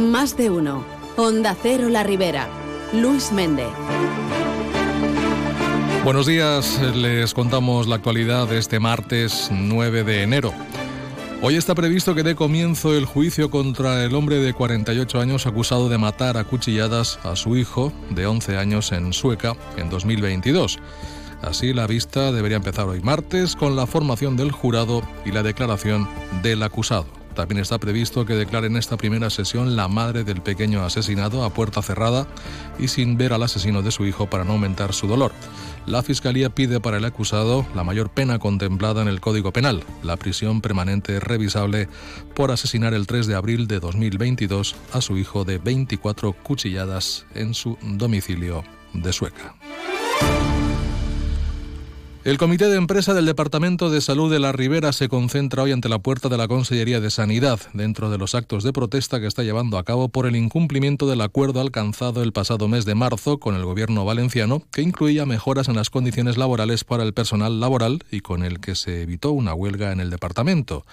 Más de uno. Onda Cero La Ribera. Luis Méndez. Buenos días, les contamos la actualidad de este martes 9 de enero. Hoy está previsto que dé comienzo el juicio contra el hombre de 48 años acusado de matar a cuchilladas a su hijo de 11 años en Sueca en 2022. Así, la vista debería empezar hoy martes con la formación del jurado y la declaración del acusado. También está previsto que declare en esta primera sesión la madre del pequeño asesinado a puerta cerrada y sin ver al asesino de su hijo para no aumentar su dolor. La Fiscalía pide para el acusado la mayor pena contemplada en el Código Penal, la prisión permanente revisable por asesinar el 3 de abril de 2022 a su hijo de 24 cuchilladas en su domicilio de Sueca. El Comité de Empresa del Departamento de Salud de la Ribera se concentra hoy ante la puerta de la Consellería de Sanidad, dentro de los actos de protesta que está llevando a cabo por el incumplimiento del acuerdo alcanzado el pasado mes de marzo con el gobierno valenciano, que incluía mejoras en las condiciones laborales para el personal laboral y con el que se evitó una huelga en el departamento.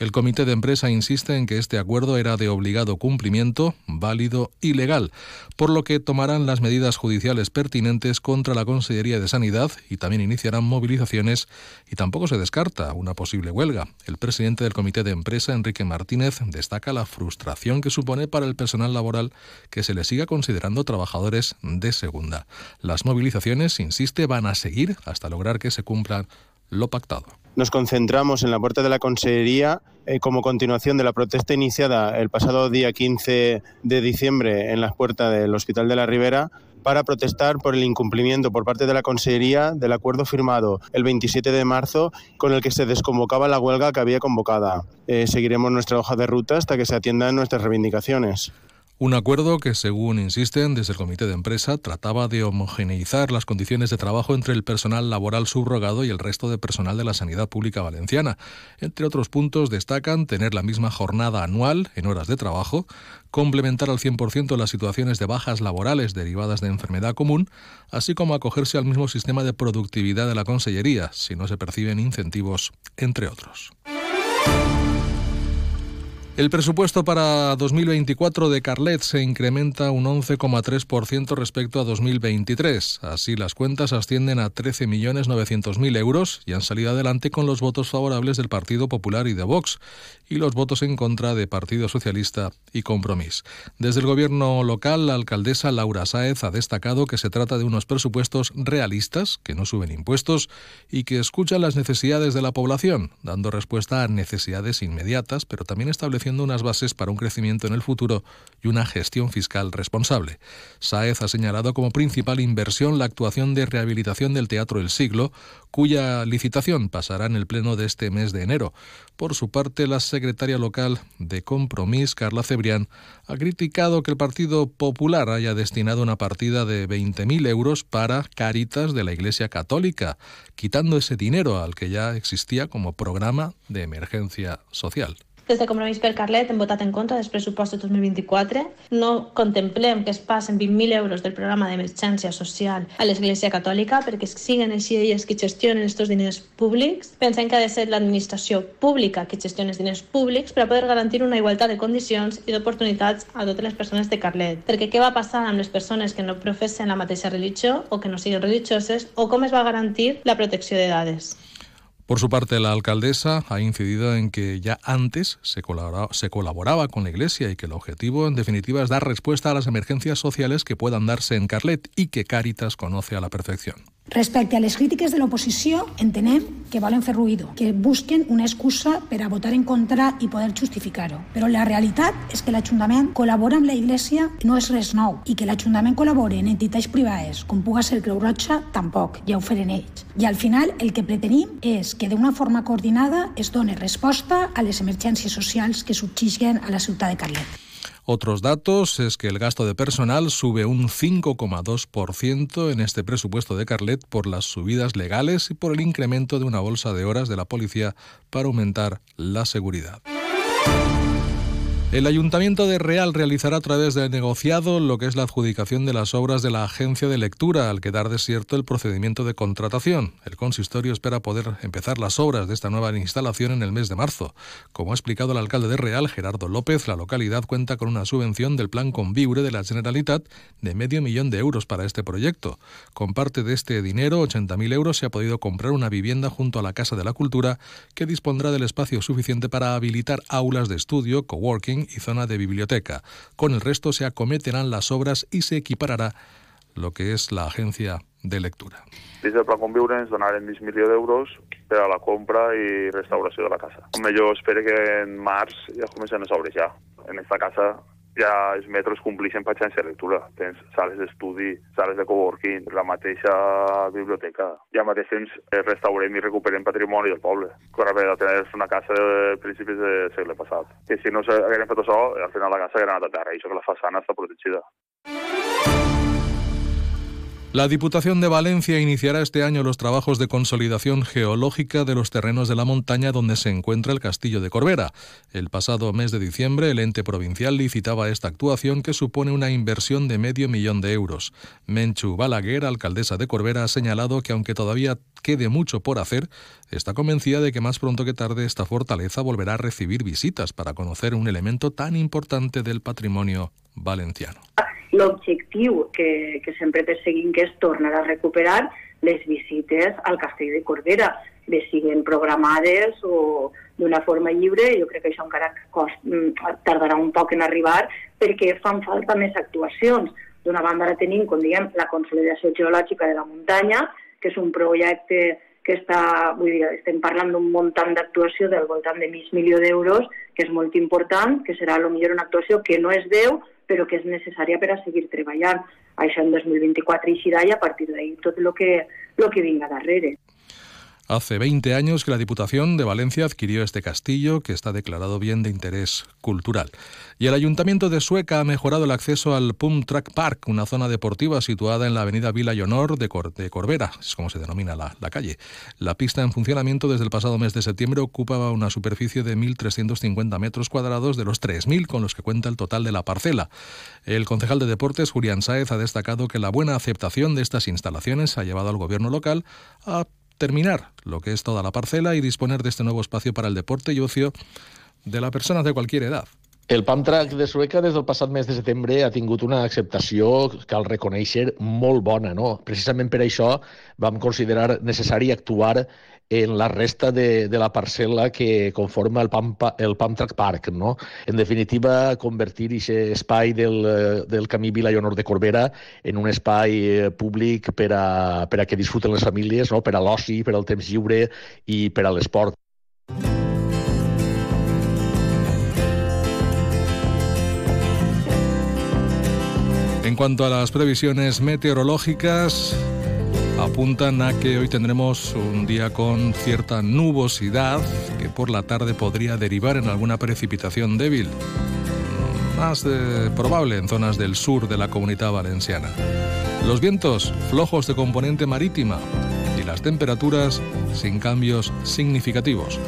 El comité de empresa insiste en que este acuerdo era de obligado cumplimiento, válido y legal, por lo que tomarán las medidas judiciales pertinentes contra la Consellería de Sanidad y también iniciarán movilizaciones y tampoco se descarta una posible huelga. El presidente del comité de empresa, Enrique Martínez, destaca la frustración que supone para el personal laboral que se le siga considerando trabajadores de segunda. Las movilizaciones, insiste, van a seguir hasta lograr que se cumpla nos concentramos en la puerta de la Consellería eh, como continuación de la protesta iniciada el pasado día 15 de diciembre en las puertas del Hospital de la Ribera para protestar por el incumplimiento por parte de la Consellería del acuerdo firmado el 27 de marzo con el que se desconvocaba la huelga que había convocada. Eh, seguiremos nuestra hoja de ruta hasta que se atiendan nuestras reivindicaciones. Un acuerdo que, según insisten desde el comité de empresa, trataba de homogeneizar las condiciones de trabajo entre el personal laboral subrogado y el resto de personal de la sanidad pública valenciana. Entre otros puntos destacan tener la misma jornada anual en horas de trabajo, complementar al 100% las situaciones de bajas laborales derivadas de enfermedad común, así como acogerse al mismo sistema de productividad de la Consellería, si no se perciben incentivos, entre otros. El presupuesto para 2024 de Carlet se incrementa un 11,3% respecto a 2023. Así, las cuentas ascienden a 13.900.000 euros y han salido adelante con los votos favorables del Partido Popular y de Vox y los votos en contra de Partido Socialista y Compromís. Desde el gobierno local, la alcaldesa Laura Sáez ha destacado que se trata de unos presupuestos realistas, que no suben impuestos y que escuchan las necesidades de la población, dando respuesta a necesidades inmediatas, pero también estableciendo unas bases para un crecimiento en el futuro y una gestión fiscal responsable. Saez ha señalado como principal inversión la actuación de rehabilitación del Teatro del Siglo, cuya licitación pasará en el pleno de este mes de enero. Por su parte, la secretaria local de Compromís, Carla Cebrián, ha criticado que el Partido Popular haya destinado una partida de 20.000 euros para Caritas de la Iglesia Católica, quitando ese dinero al que ya existía como programa de emergencia social. Des de Compromís per Carlet hem votat en contra dels pressupostos 2024. No contemplem que es passen 20.000 euros del programa d'emergència social a l'Església Catòlica perquè siguin així elles qui gestionen aquests diners públics. Pensem que ha de ser l'administració pública qui gestioni els diners públics per a poder garantir una igualtat de condicions i d'oportunitats a totes les persones de Carlet. Perquè què va passar amb les persones que no professen la mateixa religió o que no siguin religioses o com es va garantir la protecció de dades. Por su parte, la alcaldesa ha incidido en que ya antes se colaboraba, con la Iglesia y que el objetivo, en definitiva, es dar respuesta a las emergencias sociales que puedan darse en Carlet y que Cáritas conoce a la perfección. Respecte a les crítiques de l'oposició, entenem que volen fer ruïdo, que busquen una excusa per a votar en contra i poder justificar-ho. Però la realitat és que l'Ajuntament col·labora amb la Iglesia no és res nou i que l'Ajuntament col·labora en entitats privades, com puga ser Creu Roja, tampoc, ja ho feren ells. I al final el que pretenim és que d'una forma coordinada es doni resposta a les emergències socials que subsisten a la ciutat de Carlet. Otros datos es que el gasto de personal sube un 5,2% en este presupuesto de Carlet por las subidas legales y por el incremento de una bolsa de horas de la policía para aumentar la seguridad. El Ayuntamiento de Real realizará a través del negociado lo que es la adjudicación de las obras de la agencia de lectura al quedar desierto el procedimiento de contratación. El consistorio espera poder empezar las obras de esta nueva instalación en el mes de marzo. Como ha explicado el alcalde de Real, Gerardo López, la localidad cuenta con una subvención del Plan Conviure de la Generalitat de medio millón de euros para este proyecto. Con parte de este dinero, 80.000 euros, se ha podido comprar una vivienda junto a la Casa de la Cultura que dispondrá del espacio suficiente para habilitar aulas de estudio, coworking y zona de biblioteca. Con el resto se acometerán las obras y se equiparará lo que és la agencia de lectura. Des del Pla Conviure ens donaren mig milió d'euros per la compra i restauració de la casa. Com jo espero que en març ja comencen les obres ja. En esta casa ja els metres complixen per de lectura. Tens sales d'estudi, sales de coworking, la mateixa biblioteca. Ja mateix temps eh, restaurem i recuperem patrimoni del poble. De tenir una casa de principis del segle passat. Que si no s'hagueren fet això, al final la casa hauria anat a terra, i això que la façana està protegida. La Diputación de Valencia iniciará este año los trabajos de consolidación geológica de los terrenos de la montaña donde se encuentra el castillo de Corbera. El pasado mes de diciembre, el ente provincial licitaba esta actuación que supone una inversión de medio millón de euros. Menchu Balaguer, alcaldesa de Corbera, ha señalado que aunque todavía quede mucho por hacer, está convencida de que más pronto que tarde esta fortaleza volverá a recibir visitas para conocer un elemento tan importante del patrimonio valenciano. L'objectiu que, que sempre perseguim que és tornar a recuperar les visites al castell de Corbera, bé siguen programades o d'una forma lliure, jo crec que això encara cost, mm, tardarà un poc en arribar perquè fan falta més actuacions. D'una banda ara tenim, com diguem, la consolidació geològica de la muntanya, que és un projecte que està, vull dir, estem parlant d'un muntant d'actuació del voltant de mig milió d'euros, que és molt important, que serà millor una actuació que no és 10, però que és necessària per a seguir treballant. Això en 2024 i i a partir d'ahir tot el que, lo que vinga darrere. Hace 20 años que la Diputación de Valencia adquirió este castillo que está declarado bien de interés cultural. Y el Ayuntamiento de Sueca ha mejorado el acceso al Pump Track Park, una zona deportiva situada en la avenida Vila y Honor de, Corbera, es como se denomina la, la, calle. La pista en funcionamiento desde el pasado mes de septiembre ocupaba una superficie de 1.350 metros cuadrados de los 3.000 con los que cuenta el total de la parcela. El concejal de deportes, Julián Sáez, ha destacado que la buena aceptación de estas instalaciones ha llevado al gobierno local a terminar lo que es toda la parcela y disponer de este nuevo espacio para el deporte y ocio de la personas de cualquier edad. El Pump Track de Sueca des del passat mes de setembre ha tingut una acceptació, cal reconèixer, molt bona. No? Precisament per això vam considerar necessari actuar en la resta de, de la parcel·la que conforma el Pump, el Pump Track Park. No? En definitiva, convertir aquest espai del, del camí Vila i Honor de Corbera en un espai eh, públic per a, per a que disfruten les famílies, no? per a l'oci, per al temps lliure i per a l'esport. En cuanto a las previsiones meteorológicas, apuntan a que hoy tendremos un día con cierta nubosidad que por la tarde podría derivar en alguna precipitación débil, más probable en zonas del sur de la comunidad valenciana. Los vientos flojos de componente marítima y las temperaturas sin cambios significativos.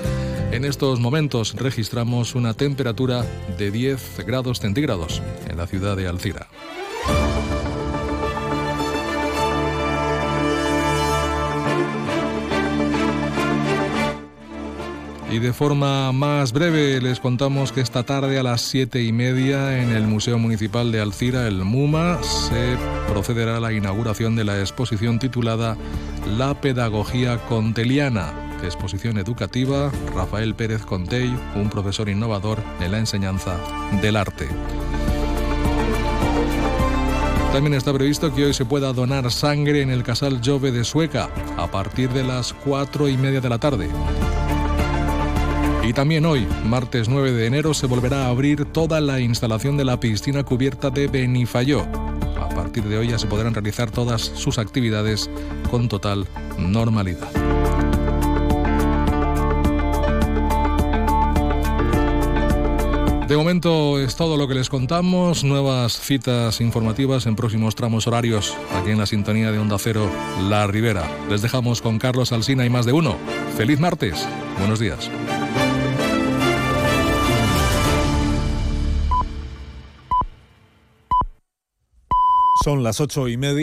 En estos momentos registramos una temperatura de 10 grados centígrados en la ciudad de Alcira. Y de forma más breve les contamos que esta tarde a las siete y media en el Museo Municipal de Alcira, el MUMA, se procederá a la inauguración de la exposición titulada La Pedagogía Conteliana, exposición educativa Rafael Pérez Contell, un profesor innovador en la enseñanza del arte. También está previsto que hoy se pueda donar sangre en el Casal Jove de Sueca a partir de las cuatro y media de la tarde. Y también hoy, martes 9 de enero, se volverá a abrir toda la instalación de la piscina cubierta de Benifayó. A partir de hoy ya se podrán realizar todas sus actividades con total normalidad. De momento es todo lo que les contamos. Nuevas citas informativas en próximos tramos horarios aquí en la sintonía de Onda Cero La Ribera. Les dejamos con Carlos Alsina y más de uno. Feliz martes. Buenos días. Son las ocho y media.